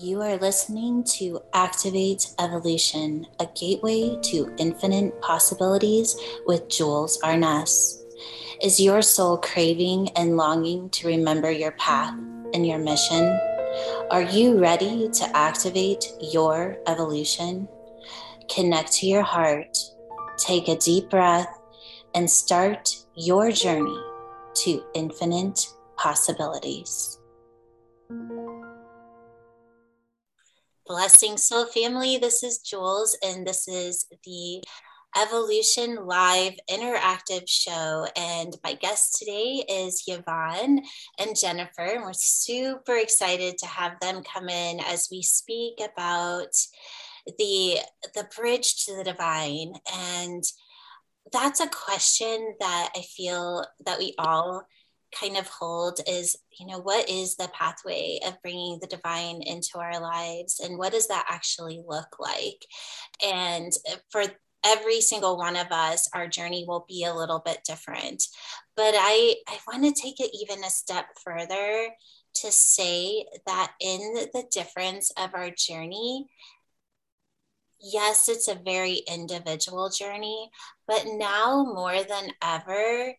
You are listening to Activate Evolution, a gateway to infinite possibilities with Jules Arness. Is your soul craving and longing to remember your path and your mission? Are you ready to activate your evolution? Connect to your heart, take a deep breath, and start your journey to infinite possibilities. Blessings, Soul Family. This is Jules, and this is the Evolution Live interactive show. And my guest today is Yvonne and Jennifer. And we're super excited to have them come in as we speak about the, the bridge to the divine. And that's a question that I feel that we all kind of hold is you know what is the pathway of bringing the divine into our lives and what does that actually look like? And for every single one of us our journey will be a little bit different. But i i want to take it even a step further to say that in the difference of our journey yes it's a very individual journey but now more than ever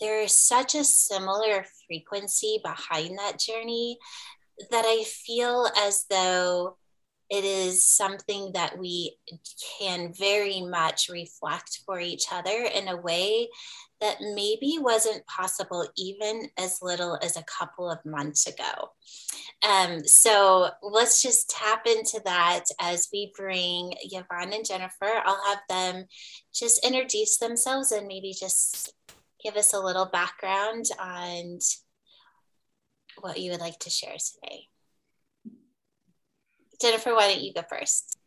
there is such a similar frequency behind that journey that I feel as though it is something that we can very much reflect for each other in a way that maybe wasn't possible even as little as a couple of months ago. Um, so let's just tap into that as we bring Yvonne and Jennifer. I'll have them just introduce themselves and maybe just give us a little background on what you would like to share today. Jennifer, why don't you go first?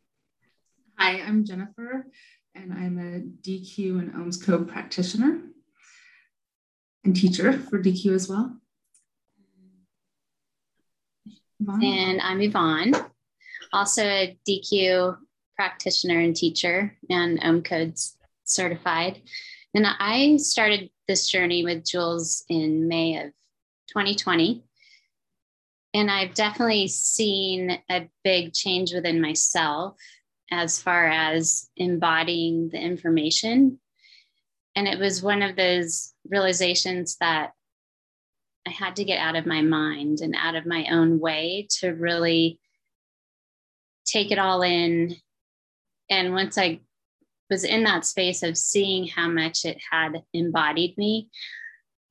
Hi, I'm Jennifer, and I'm a DQ and OMS code practitioner and teacher for DQ as well. Yvonne. And I'm Yvonne, also a DQ practitioner and teacher and OM codes certified. And I started this journey with Jules in May of 2020. And I've definitely seen a big change within myself as far as embodying the information. And it was one of those realizations that I had to get out of my mind and out of my own way to really take it all in. And once I was in that space of seeing how much it had embodied me,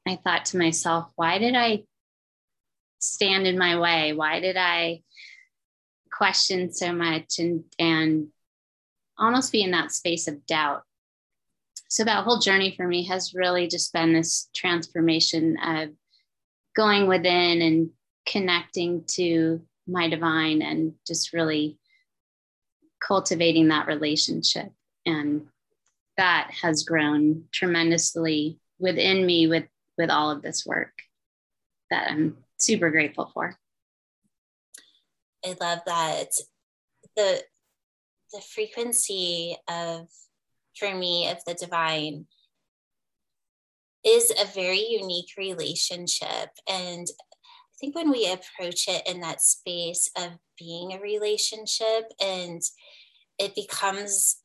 I thought to myself, why did I stand in my way? Why did I question so much and and almost be in that space of doubt? So that whole journey for me has really just been this transformation of going within and connecting to my divine and just really cultivating that relationship and that has grown tremendously within me with with all of this work that i'm super grateful for. I love that. The the frequency of for me of the divine is a very unique relationship. And i think when we approach it in that space of being a relationship and it becomes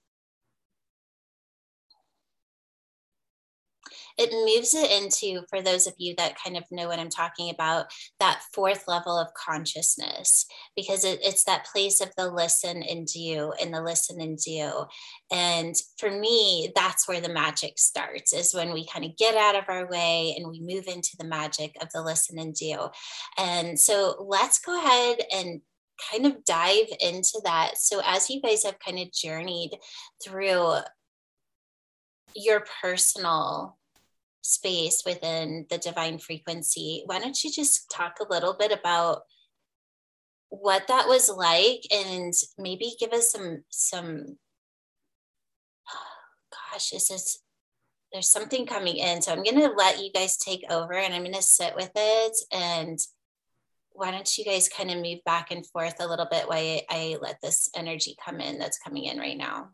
it moves it into, for those of you that kind of know what I'm talking about, that fourth level of consciousness, because it, it's that place of the listen and do and the listen and do. And for me, that's where the magic starts, is when we kind of get out of our way and we move into the magic of the listen and do. And so let's go ahead and kind of dive into that. So, as you guys have kind of journeyed through your personal space within the divine frequency, why don't you just talk a little bit about what that was like and maybe give us some some gosh this is there's something coming in so i'm to let you guys take over and i'm to sit with it and why don't you guys kind of move back and forth a little bit while I let this energy come in that's coming in right now?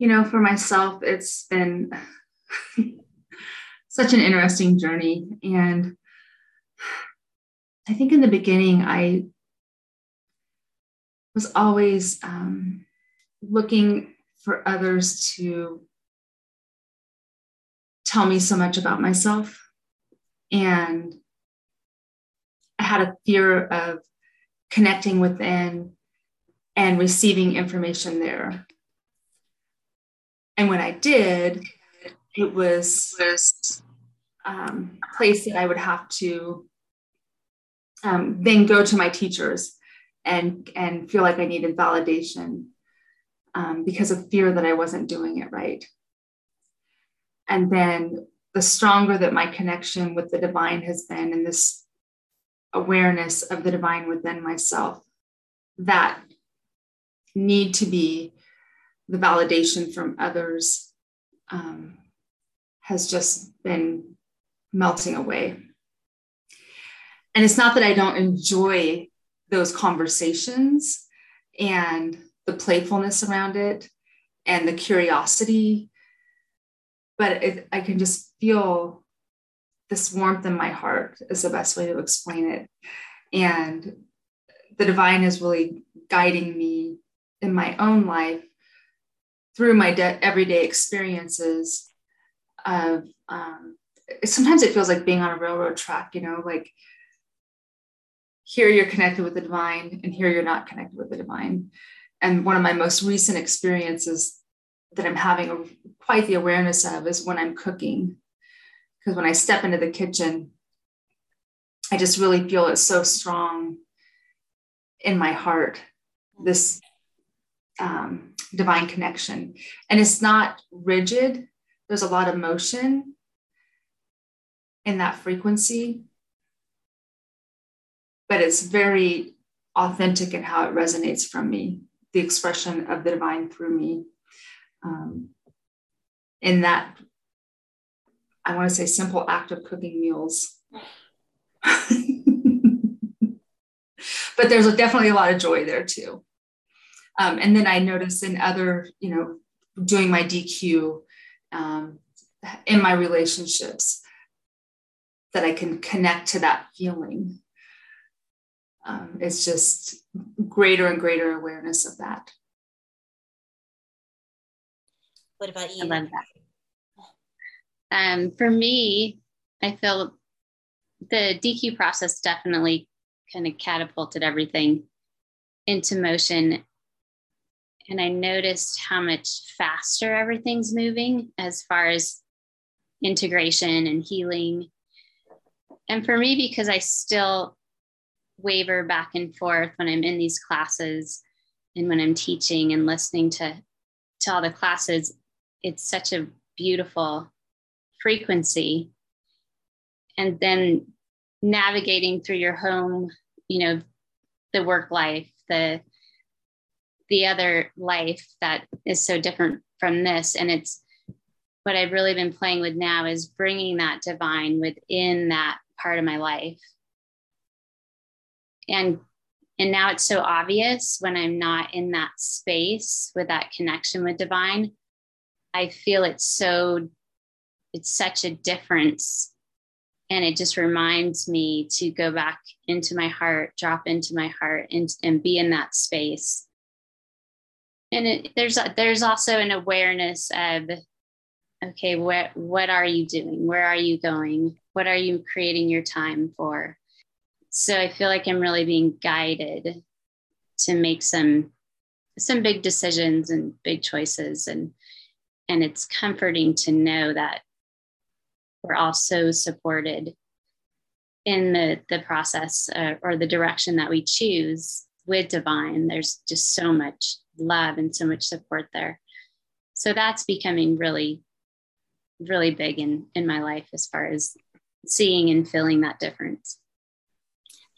You know, for myself, it's been such an interesting journey. And I think in the beginning, I was always um, looking for others to tell me so much about myself. And I had a fear of connecting within and receiving information there. And when I did, it was, was um, a place that I would have to um, then go to my teachers and and feel like I needed validation um, because of fear that I wasn't doing it right. And then the stronger that my connection with the divine has been, and this awareness of the divine within myself, that need to be the validation from others um, has just been melting away. And it's not that I don't enjoy those conversations and the playfulness around it and the curiosity, but it, I can just feel this warmth in my heart, is the best way to explain it. And the divine is really guiding me in my own life through my de- everyday experiences of um, sometimes it feels like being on a railroad track you know like here you're connected with the divine and here you're not connected with the divine and one of my most recent experiences that i'm having a, quite the awareness of is when i'm cooking because when i step into the kitchen i just really feel it so strong in my heart this um, divine connection. And it's not rigid, there's a lot of motion in that frequency, but it's very authentic in how it resonates from me, the expression of the divine through me. Um, in that, I want to say simple act of cooking meals. but there's definitely a lot of joy there too. Um, and then I notice in other, you know, doing my DQ um, in my relationships that I can connect to that feeling. Um, it's just greater and greater awareness of that. What about you? I love that. Um, for me, I feel the DQ process definitely kind of catapulted everything into motion and I noticed how much faster everything's moving as far as integration and healing. And for me, because I still waver back and forth when I'm in these classes and when I'm teaching and listening to, to all the classes, it's such a beautiful frequency. And then navigating through your home, you know, the work life, the the other life that is so different from this. And it's what I've really been playing with now is bringing that divine within that part of my life. And and now it's so obvious when I'm not in that space with that connection with divine. I feel it's so it's such a difference and it just reminds me to go back into my heart drop into my heart and, and be in that space and it, there's there's also an awareness of okay what what are you doing? Where are you going? What are you creating your time for? So i feel like i'm really being guided to make some some big decisions and big choices. And and it's comforting to know that we're all so supported in the the process uh, or the direction that we choose with divine there's just so much love and so much support there. So that's becoming really, really big in, in my life as far as seeing and feeling that difference.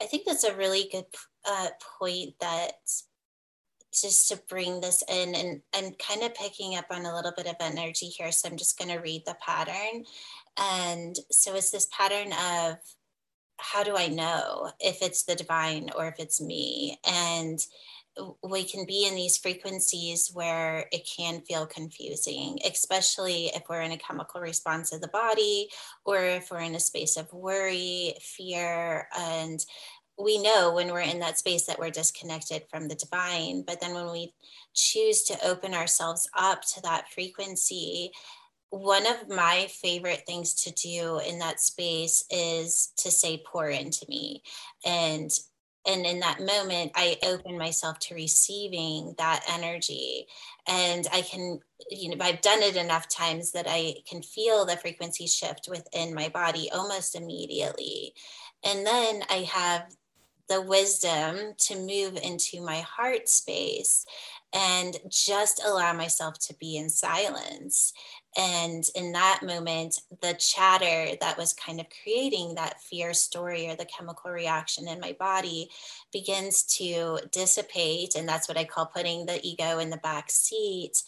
I think that's a really good uh, point that just to bring this in and, and kind of picking up on a little bit of energy here. So I'm just going to read the pattern. And so it's this pattern of how do I know if it's the divine or if it's me? And we can be in these frequencies where it can feel confusing, especially if we're in a chemical response of the body or if we're in a space of worry, fear, and we know when we're in that space that we're disconnected from the divine. But then when we choose to open ourselves up to that frequency, one of my favorite things to do in that space is to say pour into me. And and in that moment i open myself to receiving that energy. And i can you know i've done it enough times that i can feel the frequency shift within my body almost immediately. And then i have the wisdom to move into my heart space and just allow myself to be in silence and in that moment, the chatter that was kind of creating that fear story or the chemical reaction in my body begins to dissipate. And that's what I call putting the ego in the back seat.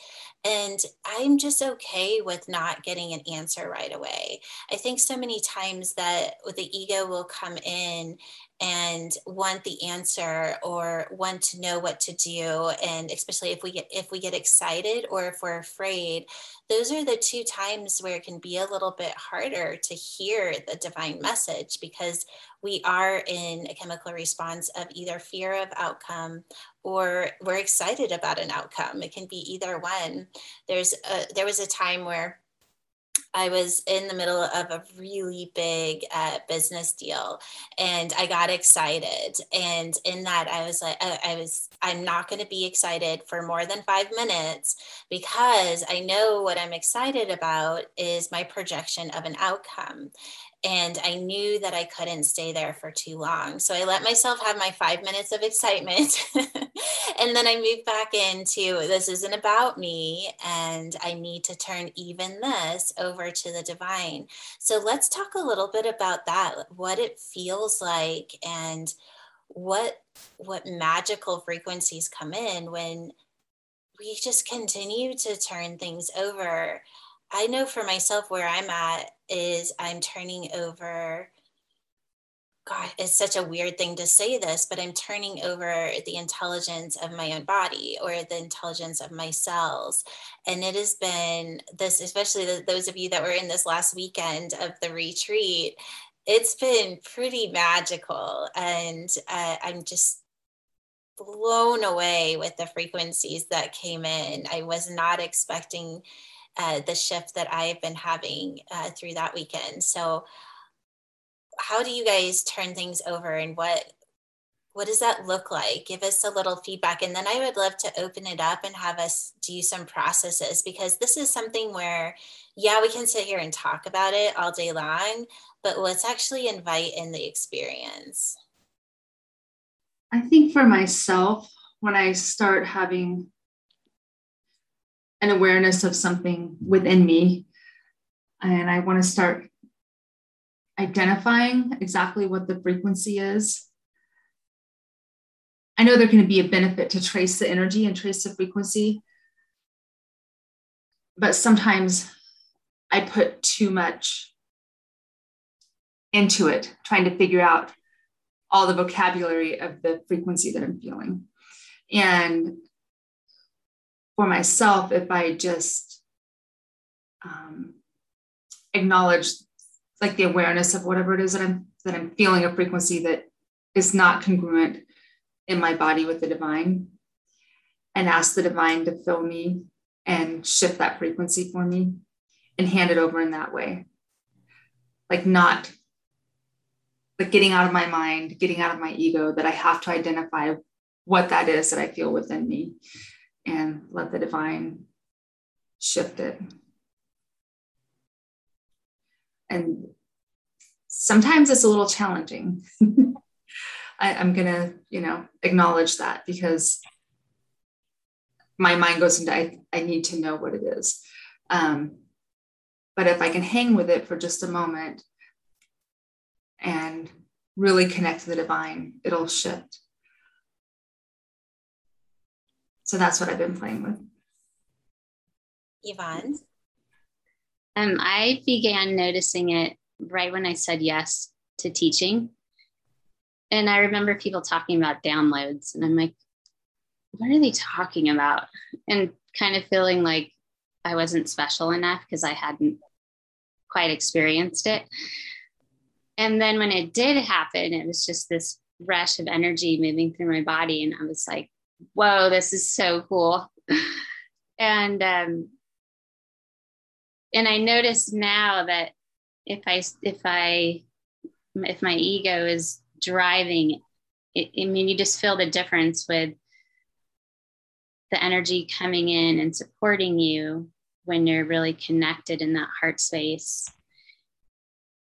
And I'm just okay with not getting an answer right away. I think so many times that the ego will come in and want the answer or want to know what to do and especially if we get if we get excited or if we're afraid those are the two times where it can be a little bit harder to hear the divine message because we are in a chemical response of either fear of outcome or we're excited about an outcome. It can be either one. There's a, there was a time where I was in the middle of a really big uh, business deal and I got excited. And in that, I was like, I, I was, I'm not going to be excited for more than five minutes because I know what I'm excited about is my projection of an outcome and I knew that I couldn't stay there for too long. So I let myself have my five minutes of excitement. and then I moved back into this isn't about me, and I need to turn even this over to the divine. So let's talk a little bit about that, what it feels like, and what what magical frequencies come in when we just continue to turn things over I know for myself where I'm at is I'm turning over. God, it's such a weird thing to say this, but I'm turning over the intelligence of my own body or the intelligence of my cells. And it has been this, especially the, those of you that were in this last weekend of the retreat, it's been pretty magical. And uh, I'm just blown away with the frequencies that came in. I was not expecting uh, the shift that I've been having uh, through that weekend. So, how do you guys turn things over, and what what does that look like? Give us a little feedback, and then I would love to open it up and have us do some processes because this is something where, yeah, we can sit here and talk about it all day long, but let's actually invite in the experience. I think for myself, when I start having an awareness of something within me. And I want to start identifying exactly what the frequency is. I know there can be a benefit to trace the energy and trace the frequency, but sometimes I put too much into it, trying to figure out all the vocabulary of the frequency that I'm feeling. And for myself if I just um, acknowledge like the awareness of whatever it is that I'm that I'm feeling a frequency that is not congruent in my body with the divine and ask the divine to fill me and shift that frequency for me and hand it over in that way. Like not like getting out of my mind getting out of my ego that i have to identify what that is that i feel within me and let the divine shift it. And sometimes it's a little challenging. I, am gonna, you know, acknowledge that because my mind goes into I, I need to know what it is. Um, but if I can hang with it for just a moment and really connect to the divine, it'll shift. So that's what I've been playing with. Yvonne? Um, I began noticing it right when I said yes to teaching. And I remember people talking about downloads, and I'm like, what are they talking about? And kind of feeling like I wasn't special enough because I hadn't quite experienced it. And then when it did happen, it was just this rush of energy moving through my body. And I was like, whoa, this is so cool. and um, and I notice now that if I if I if my ego is driving, it, I mean, you just feel the difference with the energy coming in and supporting you when you're really connected in that heart space.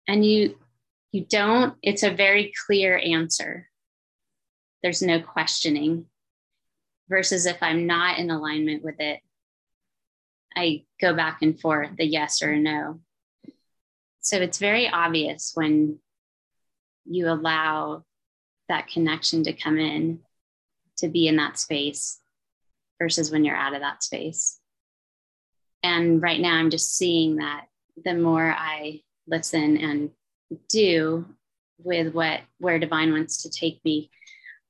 And you you don't, it's a very clear answer. There's no questioning. Versus if I'm not in alignment with it, I go back and forth the yes or no. So it's very obvious when you allow that connection to come in to be in that space versus when you're out of that space. And right now, I'm just seeing that the more I listen and do with what where divine wants to take me,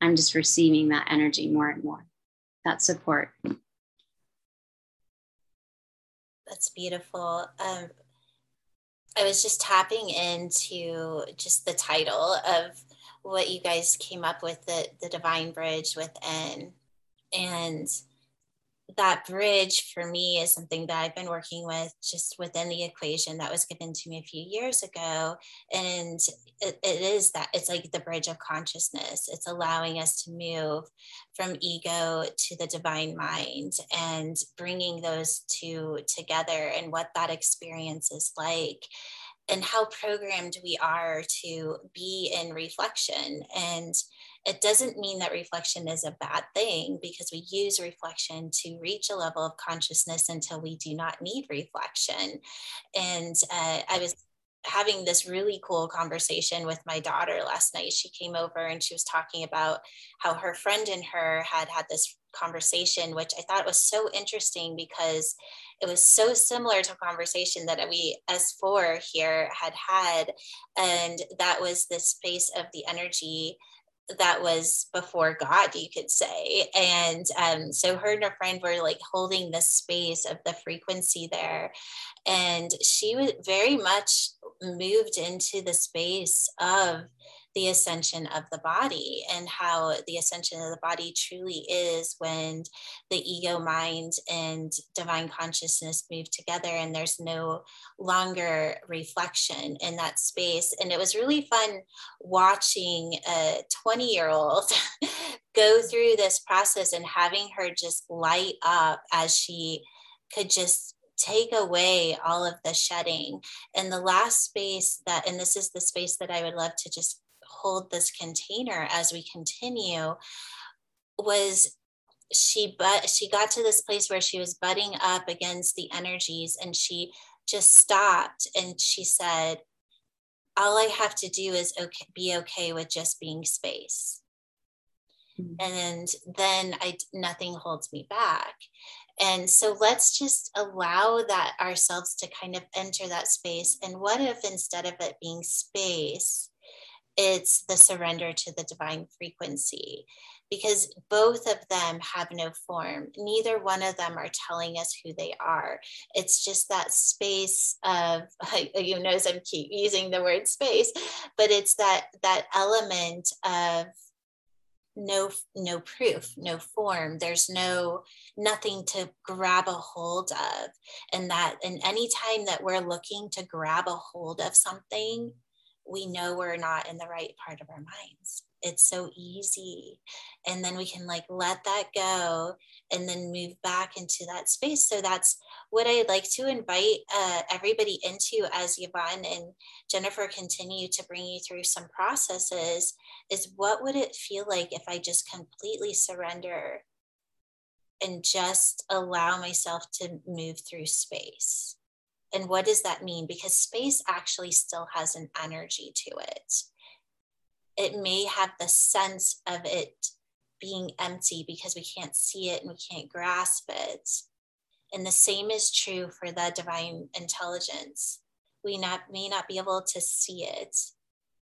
I'm just receiving that energy more and more, that support. That's beautiful. Um, I was just tapping into just the title of what you guys came up with the the divine bridge within, and that bridge for me is something that I've been working with just within the equation that was given to me a few years ago. And it, it is that it's like the bridge of consciousness. It's allowing us to move from ego to the divine mind and bringing those two together and what that experience is like and how programmed we are to be in reflection and it doesn't mean that reflection is a bad thing because we use reflection to reach a level of consciousness until we do not need reflection. And uh, I was having this really cool conversation with my daughter last night. She came over and she was talking about how her friend and her had had this conversation, which I thought was so interesting because it was so similar to a conversation that we, as four here, had had. And that was the space of the energy that was before God, you could say. And um, so her and her friend were like holding the space of the frequency there. And she was very much moved into the space of the ascension of the body and how the ascension of the body truly is when the ego mind and divine consciousness move together and there's no longer reflection in that space and it was really fun watching a 20 year old go through this process and having her just light up as she could just take away all of the shedding. And the last space that, and this is the space that I would love to just hold this container as we continue was she but she got to this place where she was butting up against the energies and she just stopped and she said all i have to do is okay, be okay with just being space. Mm-hmm. and then i nothing holds me back. And so let's just allow that ourselves to kind of enter that space. And what if instead of it being space it's the surrender to the divine frequency because both of them have no form. Neither one of them are telling us who they are. It's just that space of, you notice I'm keep using the word space, but it's that that element of no no proof no form there's no nothing to grab a hold of and that and any time that we're looking to grab a hold of something we know we're not in the right part of our minds. It's so easy. And then we can like let that go and then move back into that space. So that's what I'd like to invite uh, everybody into as Yvonne and Jennifer continue to bring you through some processes is what would it feel like if I just completely surrender and just allow myself to move through space? And what does that mean? Because space actually still has an energy to it. It may have the sense of it being empty because we can't see it and we can't grasp it. And the same is true for the divine intelligence. We not, may not be able to see it,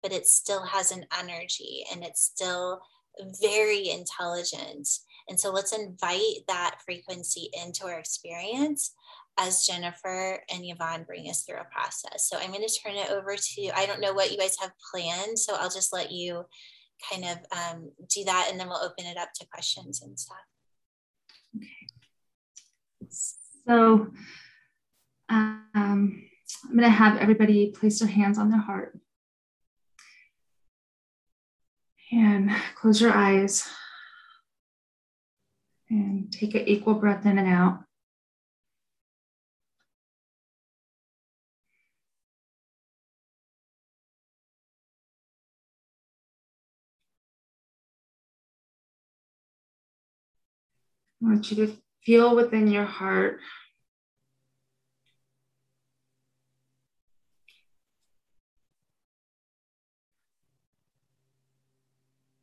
but it still has an energy and it's still very intelligent. And so let's invite that frequency into our experience as Jennifer and Yvonne bring us through a process. So I'm going to turn it over to, I don't know what you guys have planned, so I'll just let you kind of um, do that and then we'll open it up to questions and stuff. Okay. So um, I'm going to have everybody place their hands on their heart and close your eyes and take an equal breath in and out. Want you to feel within your heart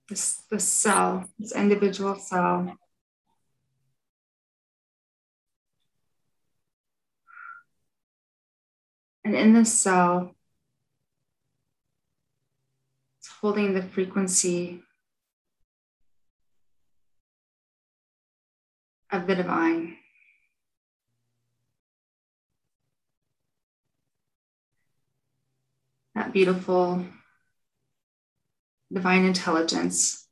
this, this cell, this individual cell. And in this cell, it's holding the frequency of the divine. That beautiful divine intelligence.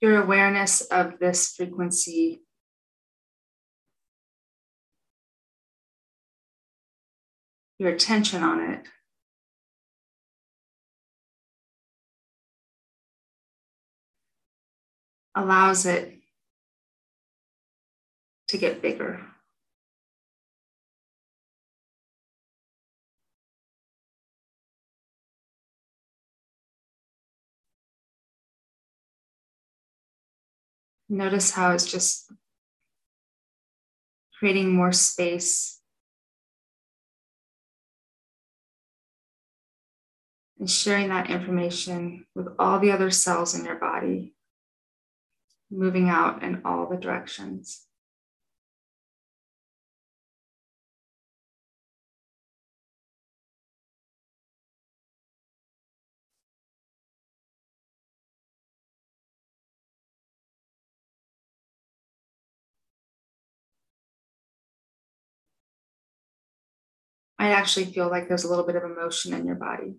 Your awareness of this frequency your attention on it. Allows it to get bigger. Notice how it's just creating more space and sharing that information with all the other cells in your body, moving out in all the directions. I actually feel like there's a little bit of emotion in your body.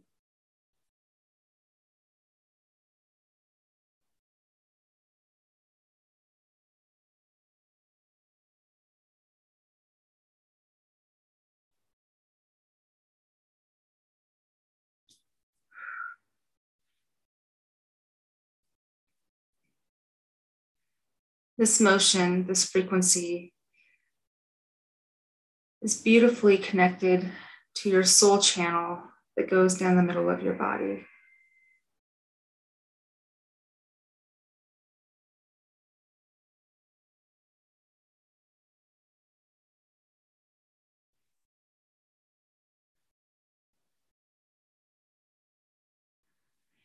This motion, this frequency is beautifully connected to your soul channel that goes down the middle of your body.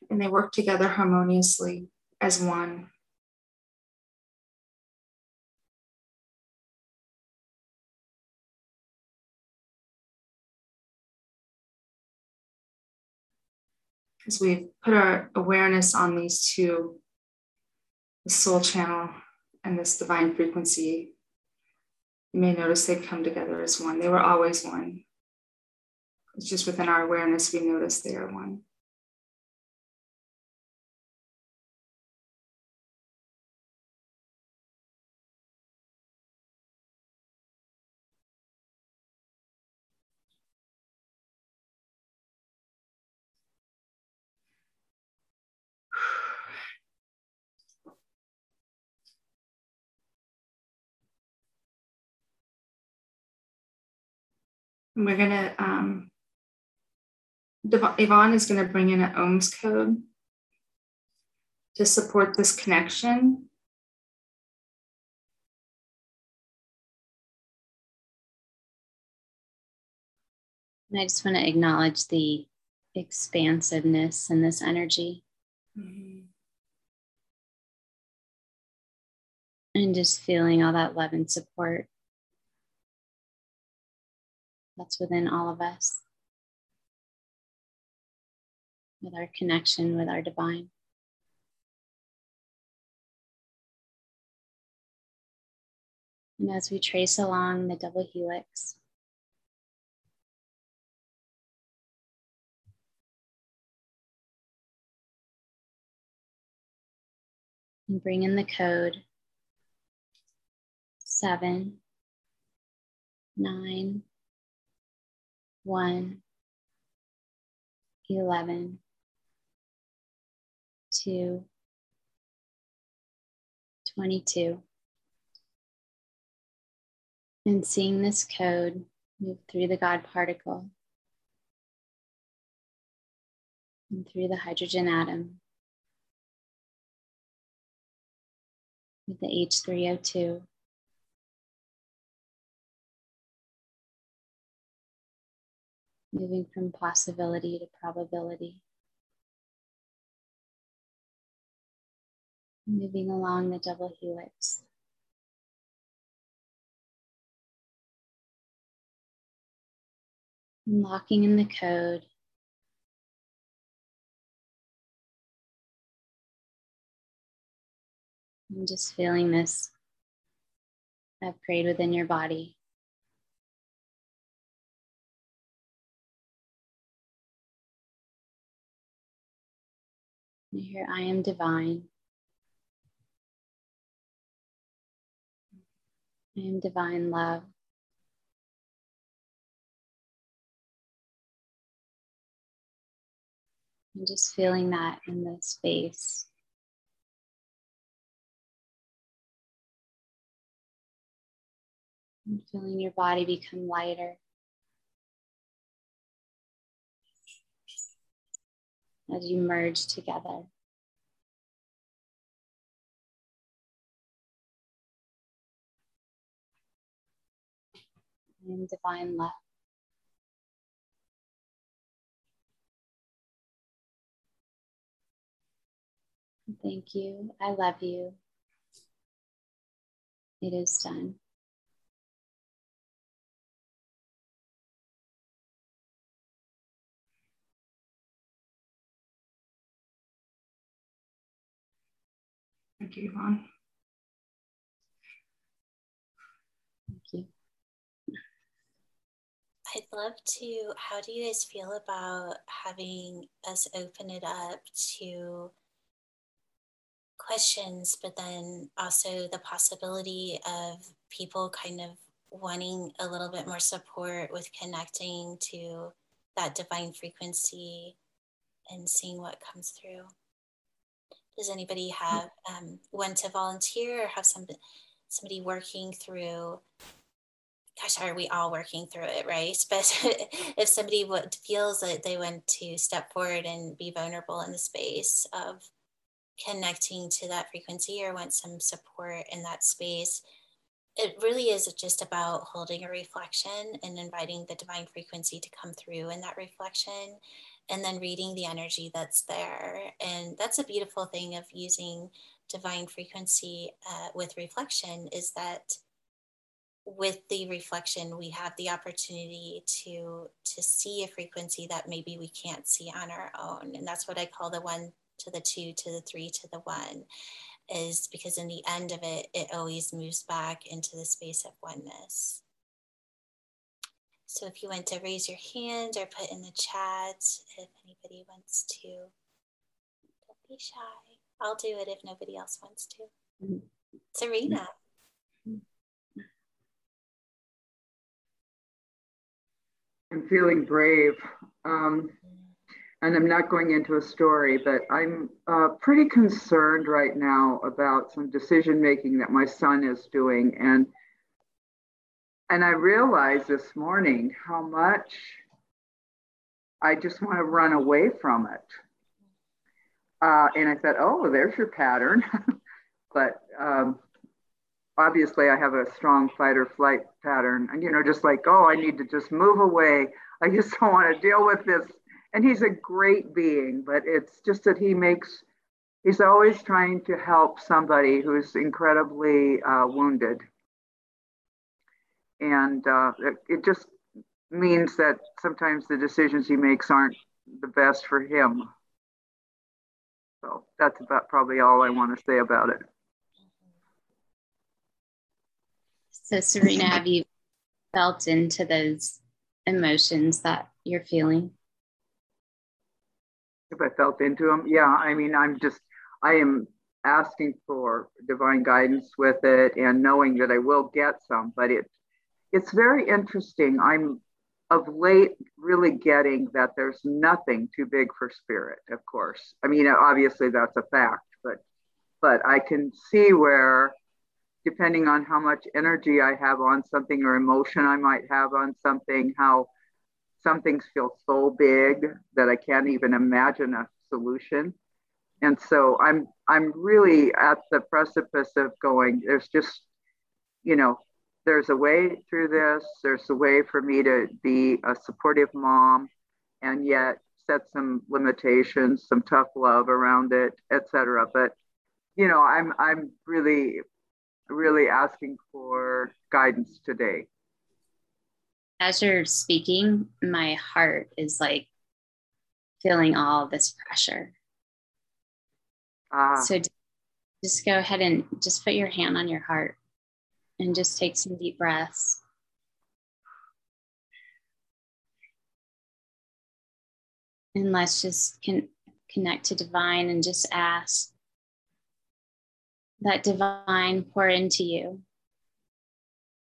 And they work together harmoniously as one. As we put our awareness on these two the soul channel and this divine frequency, you may notice they come together as one. They were always one. It's just within our awareness we notice they are one. We're going to, um, Yvonne is going to bring in an OHMS code to support this connection. And I just want to acknowledge the expansiveness in this energy. Mm-hmm. And just feeling all that love and support that's within all of us with our connection with our divine. And as we trace along the double helix, and bring in the code seven, nine, one, 11, 2, 22. And seeing this code move through the God particle and through the hydrogen atom with the H3O2. Moving from possibility to probability. Moving along the double helix. locking in the code. I'm just feeling this upgrade within your body. Here I am divine. I am divine love. And just feeling that in the space. And feeling your body become lighter. As you merge together. I am divine love. Thank you. I love you. It is done. Thank you, Yvonne. Thank you. I'd love to. How do you guys feel about having us open it up to questions, but then also the possibility of people kind of wanting a little bit more support with connecting to that divine frequency and seeing what comes through. Does anybody have um, want to volunteer or have some, somebody working through? Gosh, are we all working through it, right? But if somebody would, feels that they want to step forward and be vulnerable in the space of connecting to that frequency or want some support in that space, it really is just about holding a reflection and inviting the divine frequency to come through in that reflection and then reading the energy that's there. And that's a beautiful thing of using divine frequency uh, with reflection is that with the reflection we have the opportunity to to see a frequency that maybe we can't see on our own and that's what i call the one to the two to the three to the one is because in the end of it, it always moves back into the space of oneness. So if you want to raise your hand or put in the chat if anybody wants to, don't be shy. I'll do it if nobody else wants to. Serena. I'm feeling brave. Um, and I'm not going into a story, but I'm uh, pretty concerned right now about some decision making that my son is doing, and and I realized this morning how much I just want to run away from it. Uh, and I thought, oh, there's your pattern. but um, obviously, I have a strong fight or flight pattern, and you know, just like, oh, I need to just move away. I just don't want to deal with this and he's a great being, but it's just that he makes, he's always trying to help somebody who's incredibly uh, wounded. And uh, it, it just means that sometimes the decisions he makes aren't the best for him. So that's about probably all I want to say about it. So, Serena, have you felt into those emotions that you're feeling? If I felt into them, yeah. I mean, I'm just, I am asking for divine guidance with it and knowing that I will get some, but it, it's very interesting. I'm of late really getting that there's nothing too big for spirit, of course. I mean, obviously that's a fact, but but I can see where depending on how much energy I have on something or emotion I might have on something, how some things feel so big that I can't even imagine a solution. And so I'm I'm really at the precipice of going, there's just, you know, there's a way through this. There's a way for me to be a supportive mom and yet set some limitations, some tough love around it, etc. But you know, I'm I'm really really asking for guidance today. As you're speaking, my heart is like feeling all this pressure. Ah. So just go ahead and just put your hand on your heart and just take some deep breaths. And let's just con- connect to divine and just ask that divine pour into you,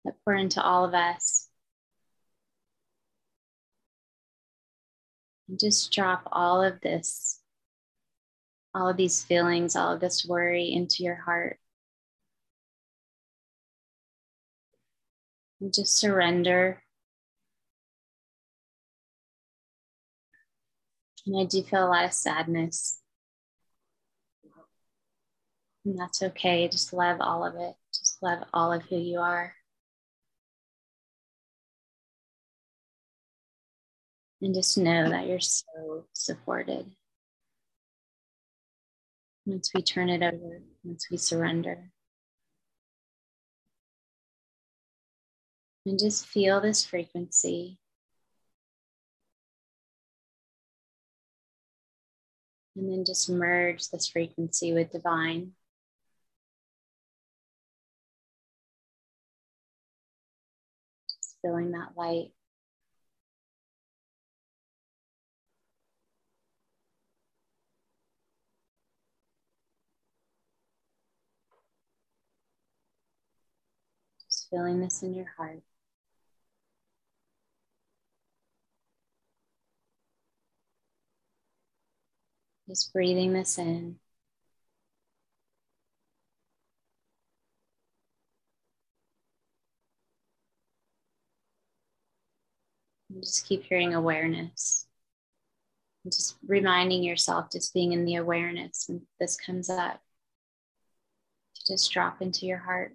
that pour into all of us. And just drop all of this, all of these feelings, all of this worry into your heart. And just surrender. And I do feel a lot of sadness. And that's okay. Just love all of it. Just love all of who you are. And just know that you're so supported. Once we turn it over, once we surrender. And just feel this frequency. And then just merge this frequency with divine. Just feeling that light. Just feeling this in your heart. Just breathing this in. And just keep hearing awareness. And just reminding yourself, just being in the awareness when this comes up, to just drop into your heart.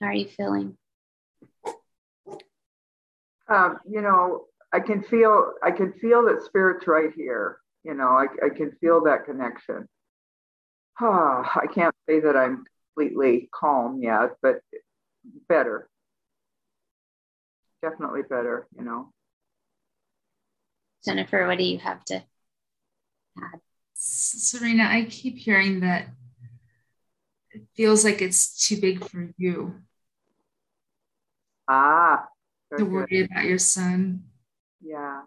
How are you feeling? Um, you know, I can feel I can feel that spirit's right here. You know, I, I can feel that connection. Oh, I can't say that I'm completely calm yet, but better. Definitely better, you know. Jennifer, what do you have to add? Serena, I keep hearing that it feels like it's too big for you. Ah, to worry about your son. Yeah.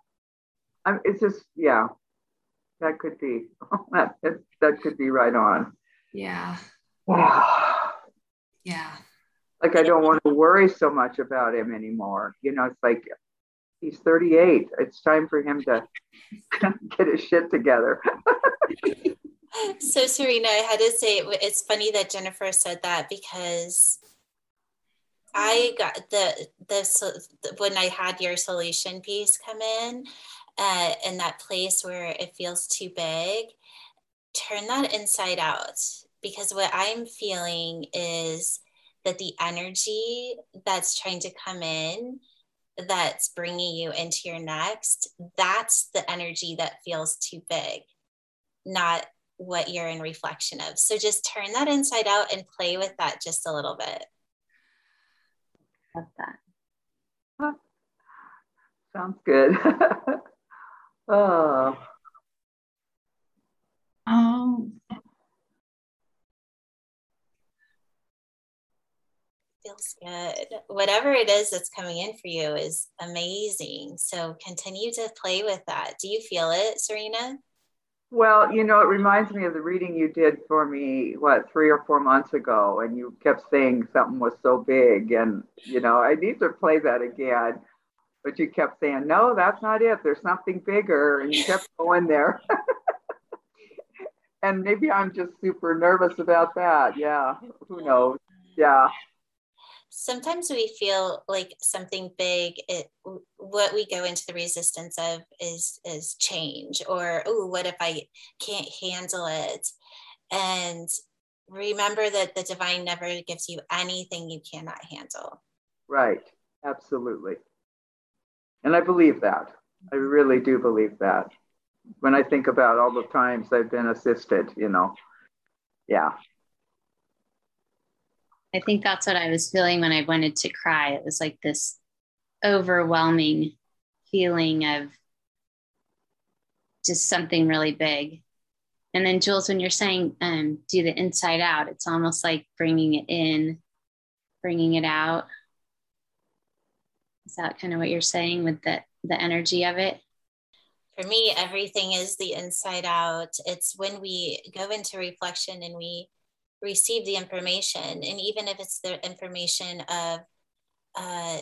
I'm, it's just, yeah, that could be, that, that could be right on. Yeah. yeah. Like, I don't want to worry so much about him anymore. You know, it's like he's 38. It's time for him to get his shit together. so, Serena, I had to say it's funny that Jennifer said that because I got the this when I had your solution piece come in, uh, in that place where it feels too big, turn that inside out. Because what I'm feeling is that the energy that's trying to come in that's bringing you into your next that's the energy that feels too big not what you're in reflection of. So just turn that inside out and play with that just a little bit love that. Sounds good. oh. Um, feels good. Whatever it is that's coming in for you is amazing. So continue to play with that. Do you feel it, Serena? Well, you know, it reminds me of the reading you did for me, what, three or four months ago, and you kept saying something was so big. And, you know, I need to play that again. But you kept saying, no, that's not it. There's something bigger. And you kept going there. and maybe I'm just super nervous about that. Yeah. Who knows? Yeah sometimes we feel like something big it what we go into the resistance of is is change or oh what if i can't handle it? And remember that the divine never gives you anything you cannot handle. Right. Absolutely. And i believe that. I really do believe that. When i think about all the times i've been assisted you know. Yeah I think that's what I was feeling when I wanted to cry. It was like this overwhelming feeling of just something really big. And then, Jules, when you're saying um, do the inside out, it's almost like bringing it in, bringing it out. Is that kind of what you're saying with the, the energy of it? For me, everything is the inside out. It's when we go into reflection and we receive the information and even if it's the information of uh,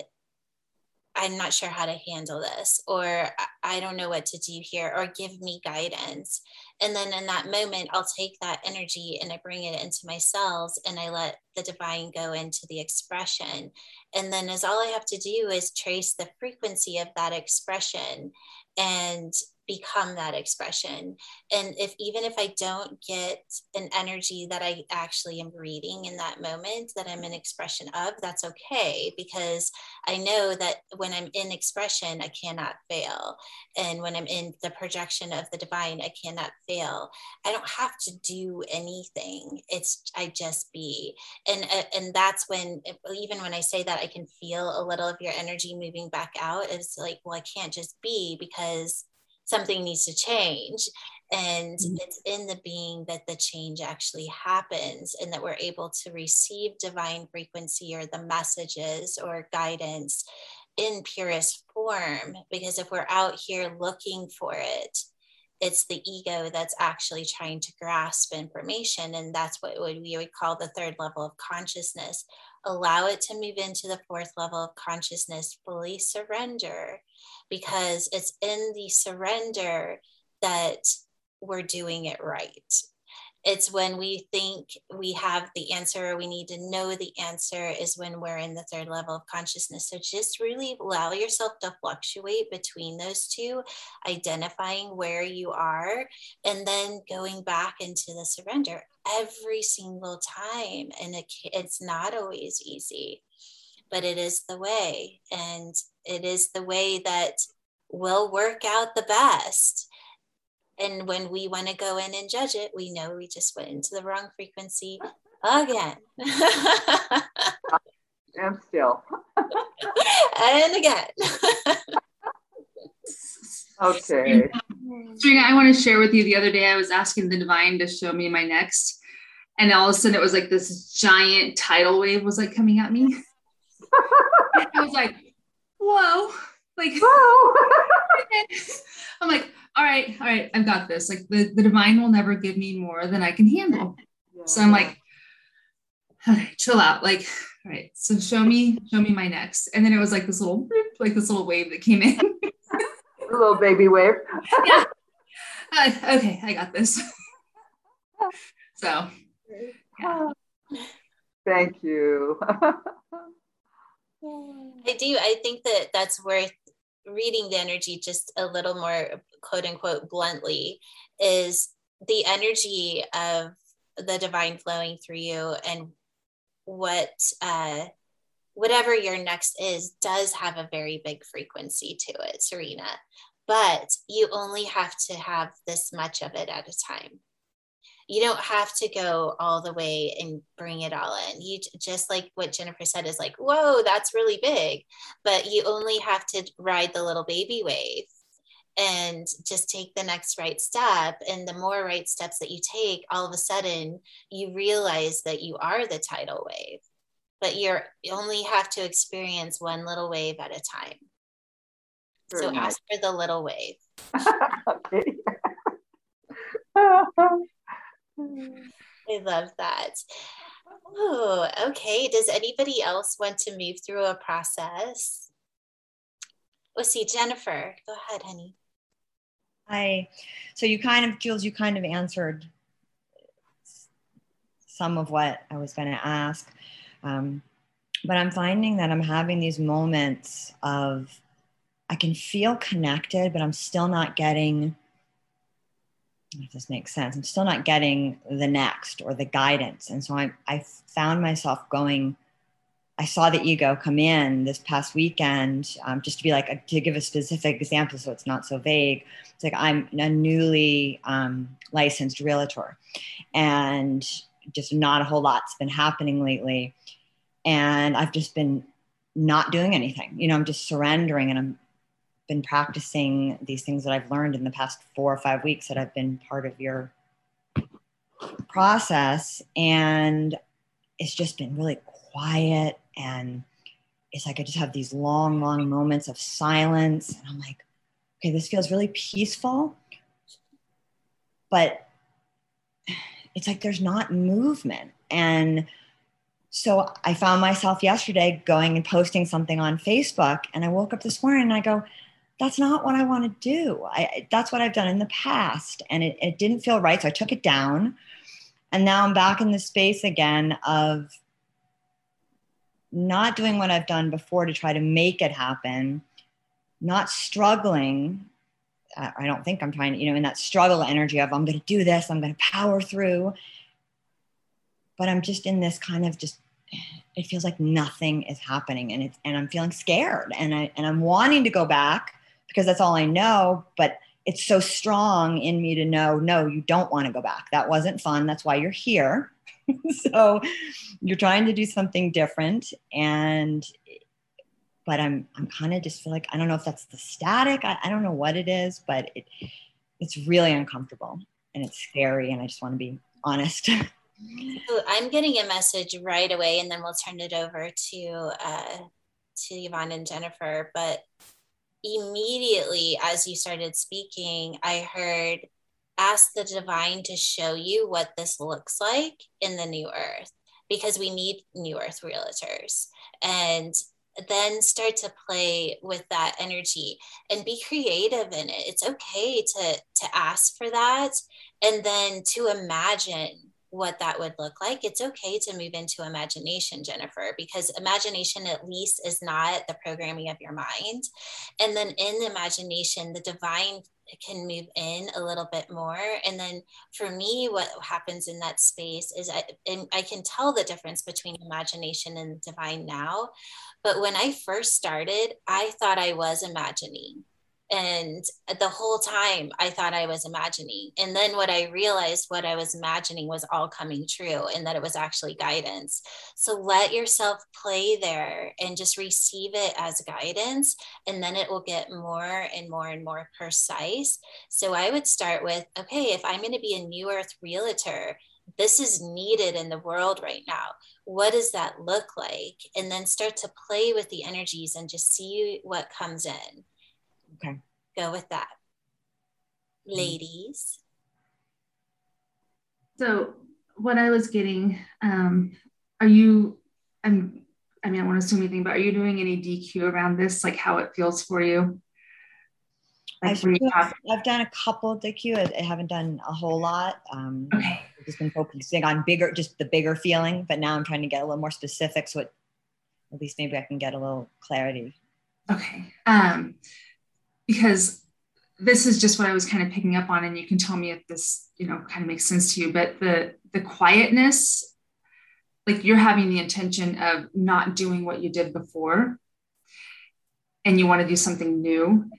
i'm not sure how to handle this or i don't know what to do here or give me guidance. And then in that moment i'll take that energy and i bring it into my cells and i let the divine go into the expression. And then as all i have to do is trace the frequency of that expression and become that expression. And if even if i don't get an energy that i actually am reading in that moment that i'm an expression of that's okay because i know that when i'm in expression i cannot fail. And when i'm in the projection of the divine i cannot fail. I don't have to do anything. It's i just be. And uh, and that's when even when i say that i can feel a little of your energy moving back out it's like well i can't just be because something needs to change and mm-hmm. it's in the being that the change actually happens and that we're able to receive divine frequency or the messages or guidance in purest form because if we're out here looking for it it's the ego that's actually trying to grasp information and that's what we would call the third level of consciousness allow it to move into the fourth level of consciousness fully surrender because it's in the surrender that we're doing it right. It's when we think we have the answer we need to know the answer is when we're in the third level of consciousness. So just really allow yourself to fluctuate between those two, identifying where you are, and then going back into the surrender every single time. And it, it's not always easy, but it is the way. And it is the way that will work out the best. And when we want to go in and judge it, we know we just went into the wrong frequency again. and still. and again. okay. Serena, I want to share with you the other day I was asking the divine to show me my next. And all of a sudden it was like this giant tidal wave was like coming at me. I was like, whoa, like, whoa. I'm like, all right, all right, I've got this. Like the, the divine will never give me more than I can handle. Yeah. So I'm like, okay, chill out. Like, all right, so show me, show me my next. And then it was like this little, like this little wave that came in. a little baby wave. yeah. Uh, okay, I got this. so, yeah. Thank you. I do. I think that that's worth reading the energy just a little more, quote unquote, bluntly, is the energy of the divine flowing through you and what uh, whatever your next is does have a very big frequency to it, Serena. But you only have to have this much of it at a time you don't have to go all the way and bring it all in. You just like what Jennifer said is like, whoa, that's really big. But you only have to ride the little baby wave and just take the next right step. And the more right steps that you take, all of a sudden you realize that you are the tidal wave. but you're you only have to experience one little wave at a time. Very so nice. ask for the little wave. I love that. Oh, okay. Does anybody else want to move through a process? Let's see, Jennifer. Go ahead, honey. Hi. So you kind of, Jules, you kind of answered some of what I was going to ask. Um, but I'm finding that I'm having these moments of I can feel connected, but I'm still not getting if this makes sense, I'm still not getting the next or the guidance. And so I, I found myself going, I saw the ego come in this past weekend, um, just to be like, to give a specific example so it's not so vague. It's like I'm a newly um, licensed realtor and just not a whole lot's been happening lately. And I've just been not doing anything. You know, I'm just surrendering and I'm been practicing these things that I've learned in the past four or five weeks that I've been part of your process. And it's just been really quiet. And it's like I just have these long, long moments of silence. And I'm like, okay, this feels really peaceful. But it's like there's not movement. And so I found myself yesterday going and posting something on Facebook. And I woke up this morning and I go, that's not what I want to do. I, that's what I've done in the past. And it, it didn't feel right. So I took it down. And now I'm back in the space again of not doing what I've done before to try to make it happen, not struggling. I don't think I'm trying you know, in that struggle energy of I'm going to do this, I'm going to power through. But I'm just in this kind of just it feels like nothing is happening and it's and I'm feeling scared and I and I'm wanting to go back because that's all I know. But it's so strong in me to know, no, you don't want to go back. That wasn't fun. That's why you're here. so you're trying to do something different. And but I'm I'm kind of just feel like I don't know if that's the static. I, I don't know what it is, but it it's really uncomfortable and it's scary. And I just want to be honest. I'm getting a message right away, and then we'll turn it over to uh, to Yvonne and Jennifer. But immediately as you started speaking, I heard ask the divine to show you what this looks like in the new earth because we need new earth realtors and then start to play with that energy and be creative in it. It's okay to to ask for that and then to imagine what that would look like, it's okay to move into imagination, Jennifer, because imagination at least is not the programming of your mind. And then in the imagination, the divine can move in a little bit more. And then for me, what happens in that space is I, I can tell the difference between imagination and divine now. But when I first started, I thought I was imagining and the whole time i thought i was imagining and then what i realized what i was imagining was all coming true and that it was actually guidance so let yourself play there and just receive it as guidance and then it will get more and more and more precise so i would start with okay if i'm going to be a new earth realtor this is needed in the world right now. What does that look like? And then start to play with the energies and just see what comes in. Okay. Go with that. Mm-hmm. Ladies. So, what I was getting, um, are you, I'm, I mean, I want to assume anything, but are you doing any DQ around this, like how it feels for you? Like I've, I've, done a couple DQ. I haven't done a whole lot. Um, okay. I've just been focusing on bigger, just the bigger feeling. But now I'm trying to get a little more specific, so it, at least maybe I can get a little clarity. Okay. Um, because this is just what I was kind of picking up on, and you can tell me if this, you know, kind of makes sense to you. But the the quietness, like you're having the intention of not doing what you did before, and you want to do something new,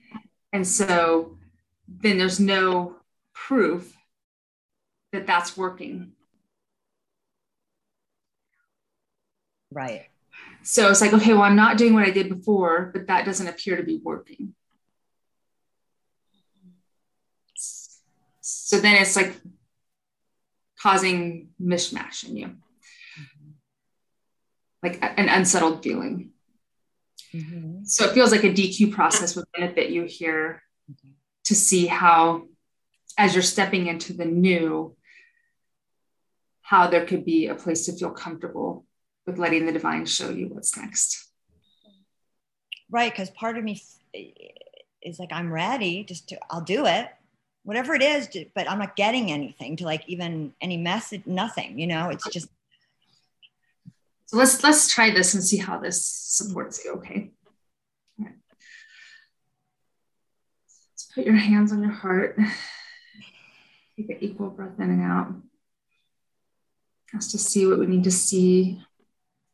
and so then there's no proof that that's working. Right. So it's like, okay, well, I'm not doing what I did before, but that doesn't appear to be working. So then it's like causing mishmash in you. like an unsettled feeling. Mm-hmm. So it feels like a DQ process would benefit you here okay. to see how, as you're stepping into the new, how there could be a place to feel comfortable with letting the divine show you what's next. Right, because part of me is like, I'm ready, just to, I'll do it, whatever it is, but I'm not getting anything to like even any message, nothing, you know, it's just so let's let's try this and see how this supports you. Okay. Right. Let's put your hands on your heart. Take an equal breath in and out. Just to see what we need to see,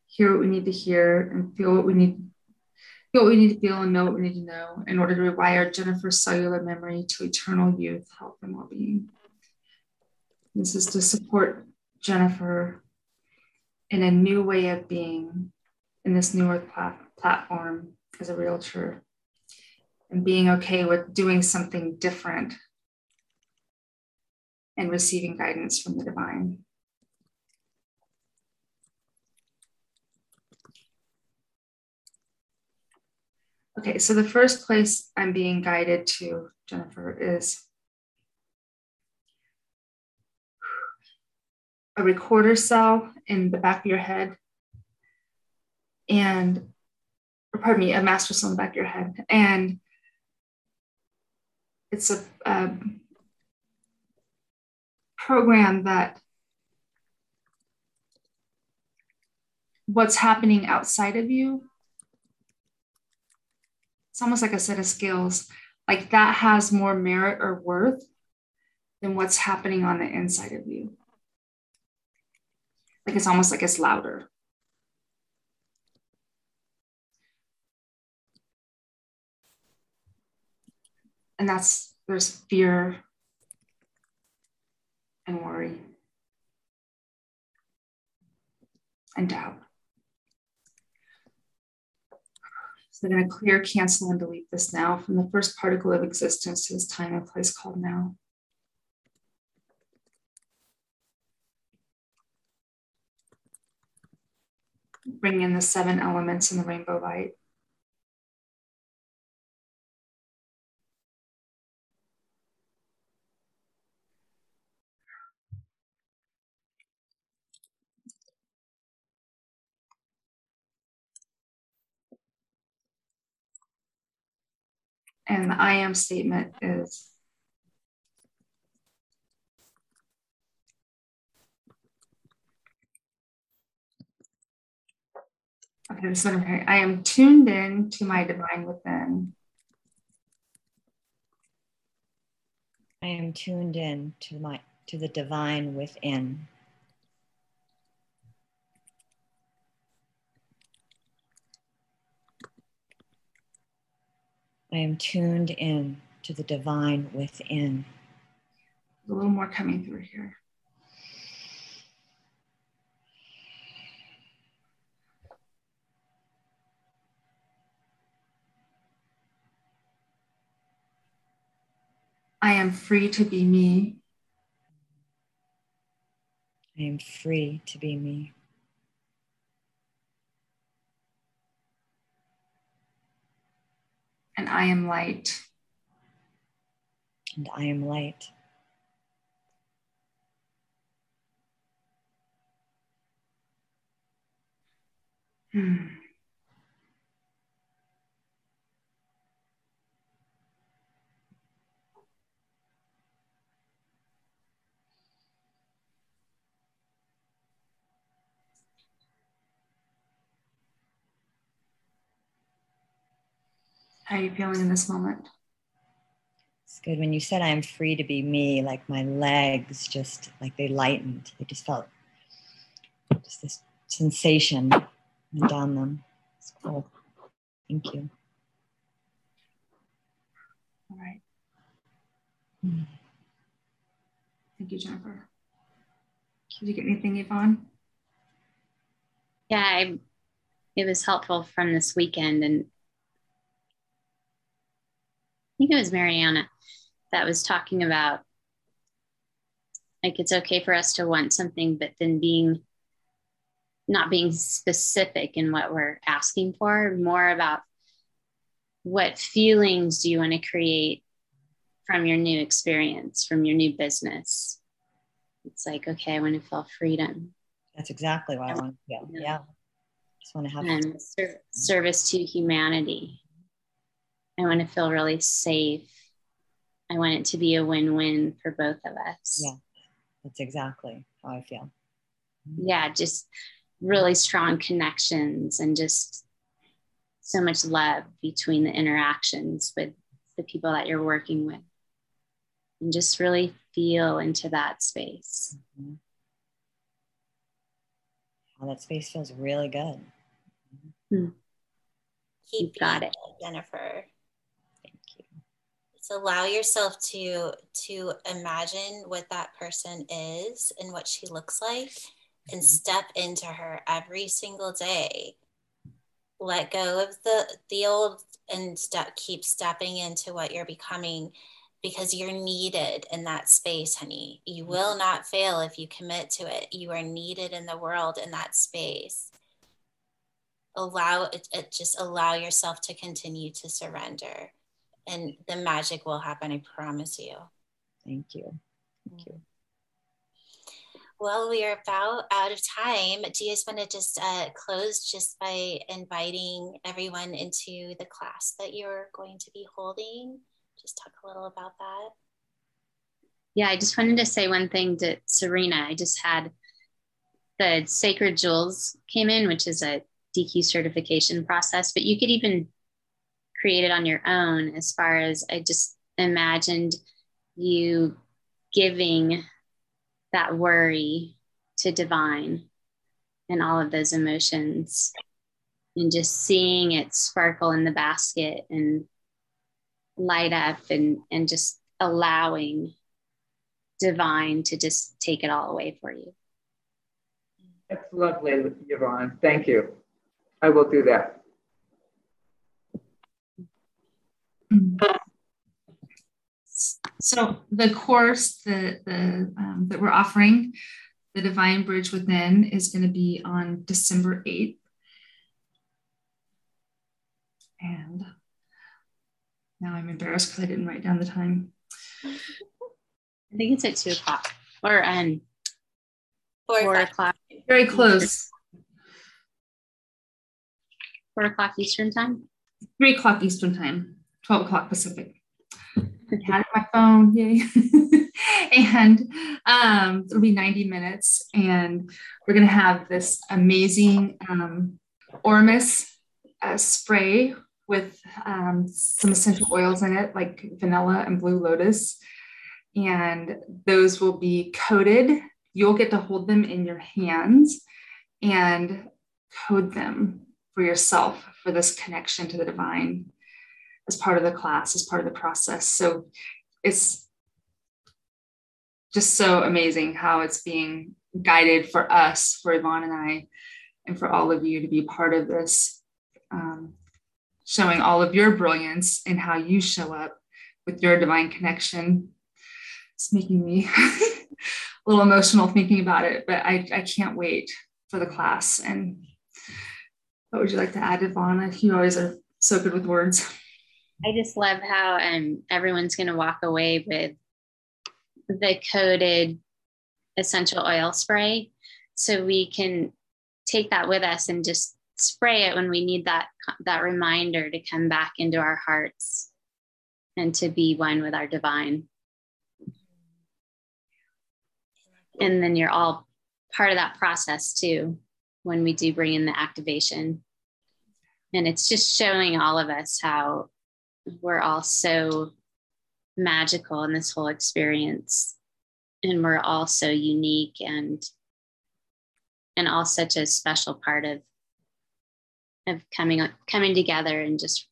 hear what we need to hear, and feel what we need what we need to feel and know what we need to know in order to rewire Jennifer's cellular memory to eternal youth, health, and well-being. This is to support Jennifer in a new way of being in this newer plat- platform as a realtor and being okay with doing something different and receiving guidance from the divine. Okay, so the first place I'm being guided to, Jennifer, is a recorder cell in the back of your head and or pardon me a master cell in the back of your head. And it's a, a program that what's happening outside of you it's almost like a set of skills like that has more merit or worth than what's happening on the inside of you like it's almost like it's louder. And that's, there's fear and worry and doubt. They're going to clear, cancel, and delete this now from the first particle of existence to this time and place called now. bring in the seven elements in the rainbow light. And the I am statement is Okay, this one. Okay. I am tuned in to my divine within. I am tuned in to my to the divine within. I am tuned in to the divine within. a little more coming through here. I am free to be me. I am free to be me. And I am light. And I am light. Hmm. How are you feeling in this moment? It's good. When you said I'm free to be me, like my legs just like they lightened. They just felt just this sensation down them. It's cool. Thank you. All right. Mm. Thank you, Jennifer. Did you get anything, Yvonne? Yeah, I, it was helpful from this weekend and think it was Mariana that was talking about like it's okay for us to want something, but then being not being specific in what we're asking for, more about what feelings do you want to create from your new experience, from your new business. It's like, okay, I want to feel freedom. That's exactly what I want to feel. Yeah. yeah. Just want to have and service to humanity. I want to feel really safe. I want it to be a win win for both of us. Yeah, that's exactly how I feel. Yeah, just really strong connections and just so much love between the interactions with the people that you're working with. And just really feel into that space. Mm-hmm. Well, that space feels really good. Hmm. Keep got it, Jennifer. Thank you. So allow yourself to to imagine what that person is and what she looks like, and mm-hmm. step into her every single day. Let go of the the old and step, keep stepping into what you're becoming because you're needed in that space, honey. You mm-hmm. will not fail if you commit to it. You are needed in the world in that space. Allow it, it just allow yourself to continue to surrender and the magic will happen, I promise you. Thank you. Thank you. Well, we are about out of time. Do you just want to just uh, close just by inviting everyone into the class that you're going to be holding? just talk a little about that? Yeah, I just wanted to say one thing to Serena. I just had the Sacred Jewels came in, which is a DQ certification process, but you could even create it on your own as far as I just imagined you giving that worry to divine and all of those emotions and just seeing it sparkle in the basket and light up and and just allowing divine to just take it all away for you. That's lovely, Yvonne. Thank you. I will do that. So the course that the um, that we're offering, the Divine Bridge Within, is going to be on December eighth, and now I'm embarrassed because I didn't write down the time. I think it's at two o'clock or um four, four o'clock. Very close. Four o'clock Eastern time. Three o'clock Eastern time. Twelve o'clock Pacific. Had my phone, yay! and um, it'll be 90 minutes, and we're gonna have this amazing um, Ormus uh, spray with um, some essential oils in it, like vanilla and blue lotus. And those will be coated. You'll get to hold them in your hands and code them for yourself for this connection to the divine as part of the class, as part of the process. So it's just so amazing how it's being guided for us, for Yvonne and I, and for all of you to be part of this um, showing all of your brilliance and how you show up with your divine connection. It's making me a little emotional thinking about it, but I, I can't wait for the class. And what would you like to add, Yvonne? You always are so good with words. I just love how um, everyone's going to walk away with the coated essential oil spray. So we can take that with us and just spray it when we need that that reminder to come back into our hearts and to be one with our divine and then you're all part of that process too when we do bring in the activation and it's just showing all of us how we're all so magical in this whole experience and we're all so unique and and all such a special part of of coming coming together and just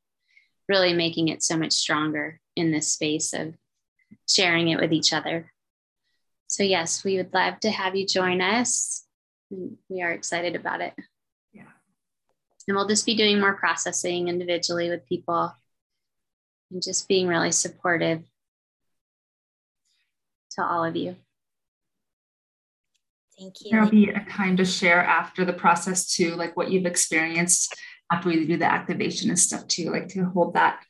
really making it so much stronger in this space of sharing it with each other. So yes, we would love to have you join us. We are excited about it. Yeah. And we'll just be doing more processing individually with people and just being really supportive to all of you. Thank you. There'll be a time to share after the process too, like what you've experienced after we do the activation and stuff too, like to hold that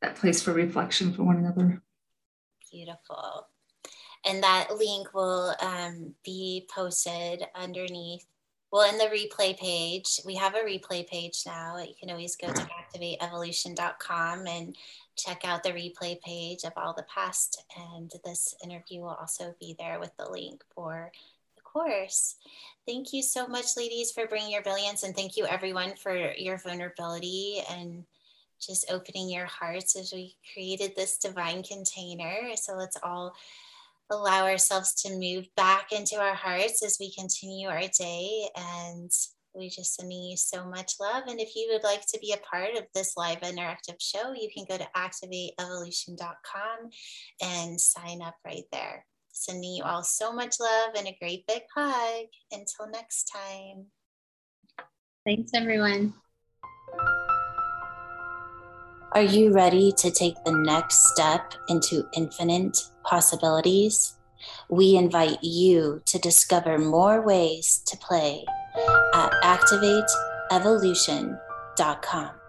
that place for reflection for one another. Beautiful. And that link will um, be posted underneath. Well, in the replay page, we have a replay page now. You can always go to activateevolution.com and check out the replay page of all the past. And this interview will also be there with the link for the course. Thank you so much, ladies, for bringing your brilliance. And thank you, everyone, for your vulnerability and just opening your hearts as we created this divine container. So let's all allow ourselves to move back into our hearts as we continue our day. And we just sending you so much love. And if you would like to be a part of this live interactive show, you can go to activateevolution.com and sign up right there. Sending you all so much love and a great big hug. Until next time. Thanks, everyone. Are you ready to take the next step into infinite possibilities? We invite you to discover more ways to play at activateevolution.com.